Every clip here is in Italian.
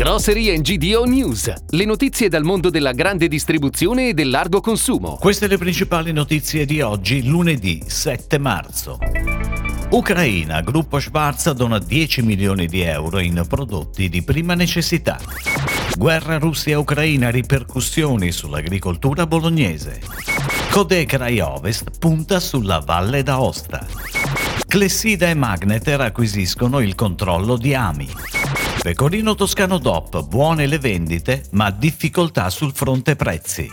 Grocery GDO News, le notizie dal mondo della grande distribuzione e del largo consumo. Queste le principali notizie di oggi, lunedì 7 marzo. Ucraina, gruppo Schwarz dona 10 milioni di euro in prodotti di prima necessità. Guerra Russia-Ucraina, ripercussioni sull'agricoltura bolognese. Codecra Ovest punta sulla Valle d'Aosta. Clessida e Magneter acquisiscono il controllo di Ami. Pecorino Toscano DOP, buone le vendite, ma difficoltà sul fronte prezzi.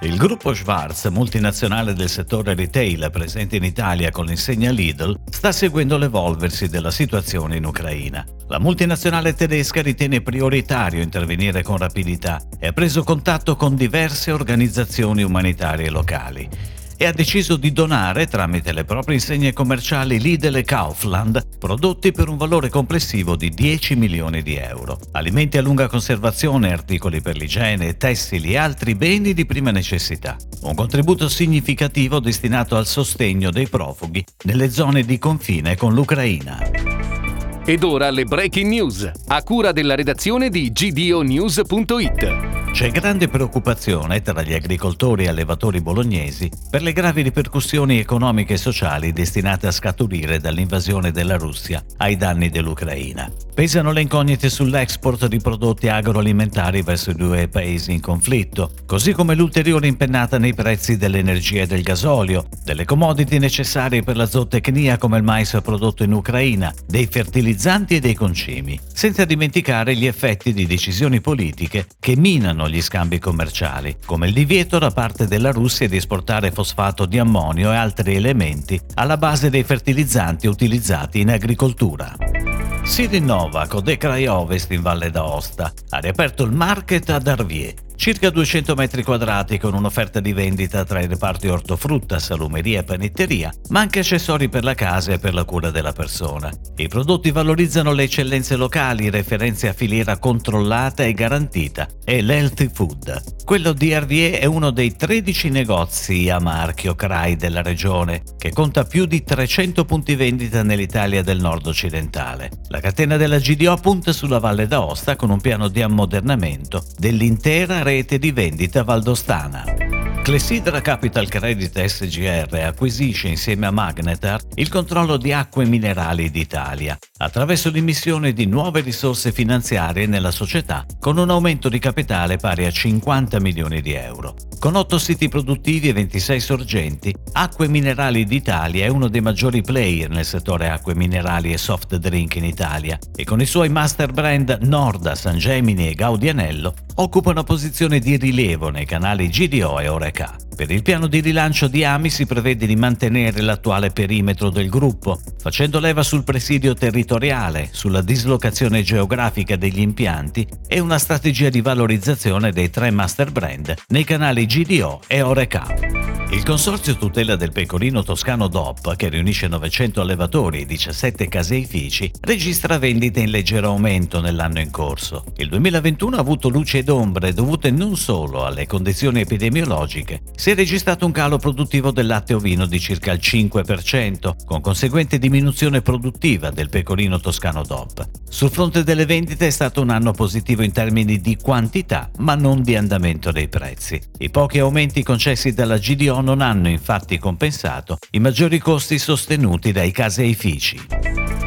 Il gruppo Schwarz, multinazionale del settore retail presente in Italia con l'insegna Lidl, sta seguendo l'evolversi della situazione in Ucraina. La multinazionale tedesca ritiene prioritario intervenire con rapidità e ha preso contatto con diverse organizzazioni umanitarie locali e ha deciso di donare, tramite le proprie insegne commerciali Lidl e Kaufland, prodotti per un valore complessivo di 10 milioni di euro. Alimenti a lunga conservazione, articoli per l'igiene, tessili e altri beni di prima necessità. Un contributo significativo destinato al sostegno dei profughi nelle zone di confine con l'Ucraina. Ed ora le breaking news, a cura della redazione di gdonews.it. C'è grande preoccupazione tra gli agricoltori e allevatori bolognesi per le gravi ripercussioni economiche e sociali destinate a scaturire dall'invasione della Russia ai danni dell'Ucraina. Pesano le incognite sull'export di prodotti agroalimentari verso i due paesi in conflitto, così come l'ulteriore impennata nei prezzi dell'energia e del gasolio, delle commodity necessarie per la zootecnia come il mais prodotto in Ucraina, dei fertilizzanti e dei concimi, senza dimenticare gli effetti di decisioni politiche che minano gli scambi commerciali, come il divieto da parte della Russia di esportare fosfato di ammonio e altri elementi alla base dei fertilizzanti utilizzati in agricoltura. Si rinnova Codecra Ovest in Valle d'Aosta. Ha riaperto il market ad Arvier circa 200 metri quadrati con un'offerta di vendita tra i reparti ortofrutta, salumeria e panetteria, ma anche accessori per la casa e per la cura della persona. I prodotti valorizzano le eccellenze locali, referenze a filiera controllata e garantita e l'healthy food. Quello di Hervier è uno dei 13 negozi a marchio CRAI della regione, che conta più di 300 punti vendita nell'Italia del nord occidentale. La catena della GDO punta sulla Valle d'Aosta con un piano di ammodernamento dell'intera rete di vendita valdostana. Clessidra Capital Credit SGR acquisisce insieme a Magnetar il controllo di acque minerali d'Italia attraverso l'immissione di nuove risorse finanziarie nella società con un aumento di capitale pari a 50 milioni di euro. Con 8 siti produttivi e 26 sorgenti, Acque Minerali d'Italia è uno dei maggiori player nel settore acque minerali e soft drink in Italia e con i suoi master brand Norda, San Gemini e Gaudianello occupa una posizione di rilievo nei canali GDO e Oreca. Per il piano di rilancio di Ami si prevede di mantenere l'attuale perimetro del gruppo, facendo leva sul presidio territoriale, sulla dislocazione geografica degli impianti e una strategia di valorizzazione dei tre master brand nei canali GDO e Oreca. Il consorzio tutela del pecorino toscano DOP, che riunisce 900 allevatori e 17 caseifici, registra vendite in leggero aumento nell'anno in corso. Il 2021 ha avuto luce ed ombre dovute non solo alle condizioni epidemiologiche, si è registrato un calo produttivo del latte ovino di circa il 5%, con conseguente diminuzione produttiva del pecorino toscano DOP. Sul fronte delle vendite è stato un anno positivo in termini di quantità, ma non di andamento dei prezzi. I pochi aumenti concessi dalla GDO non hanno infatti compensato i maggiori costi sostenuti dai caseifici.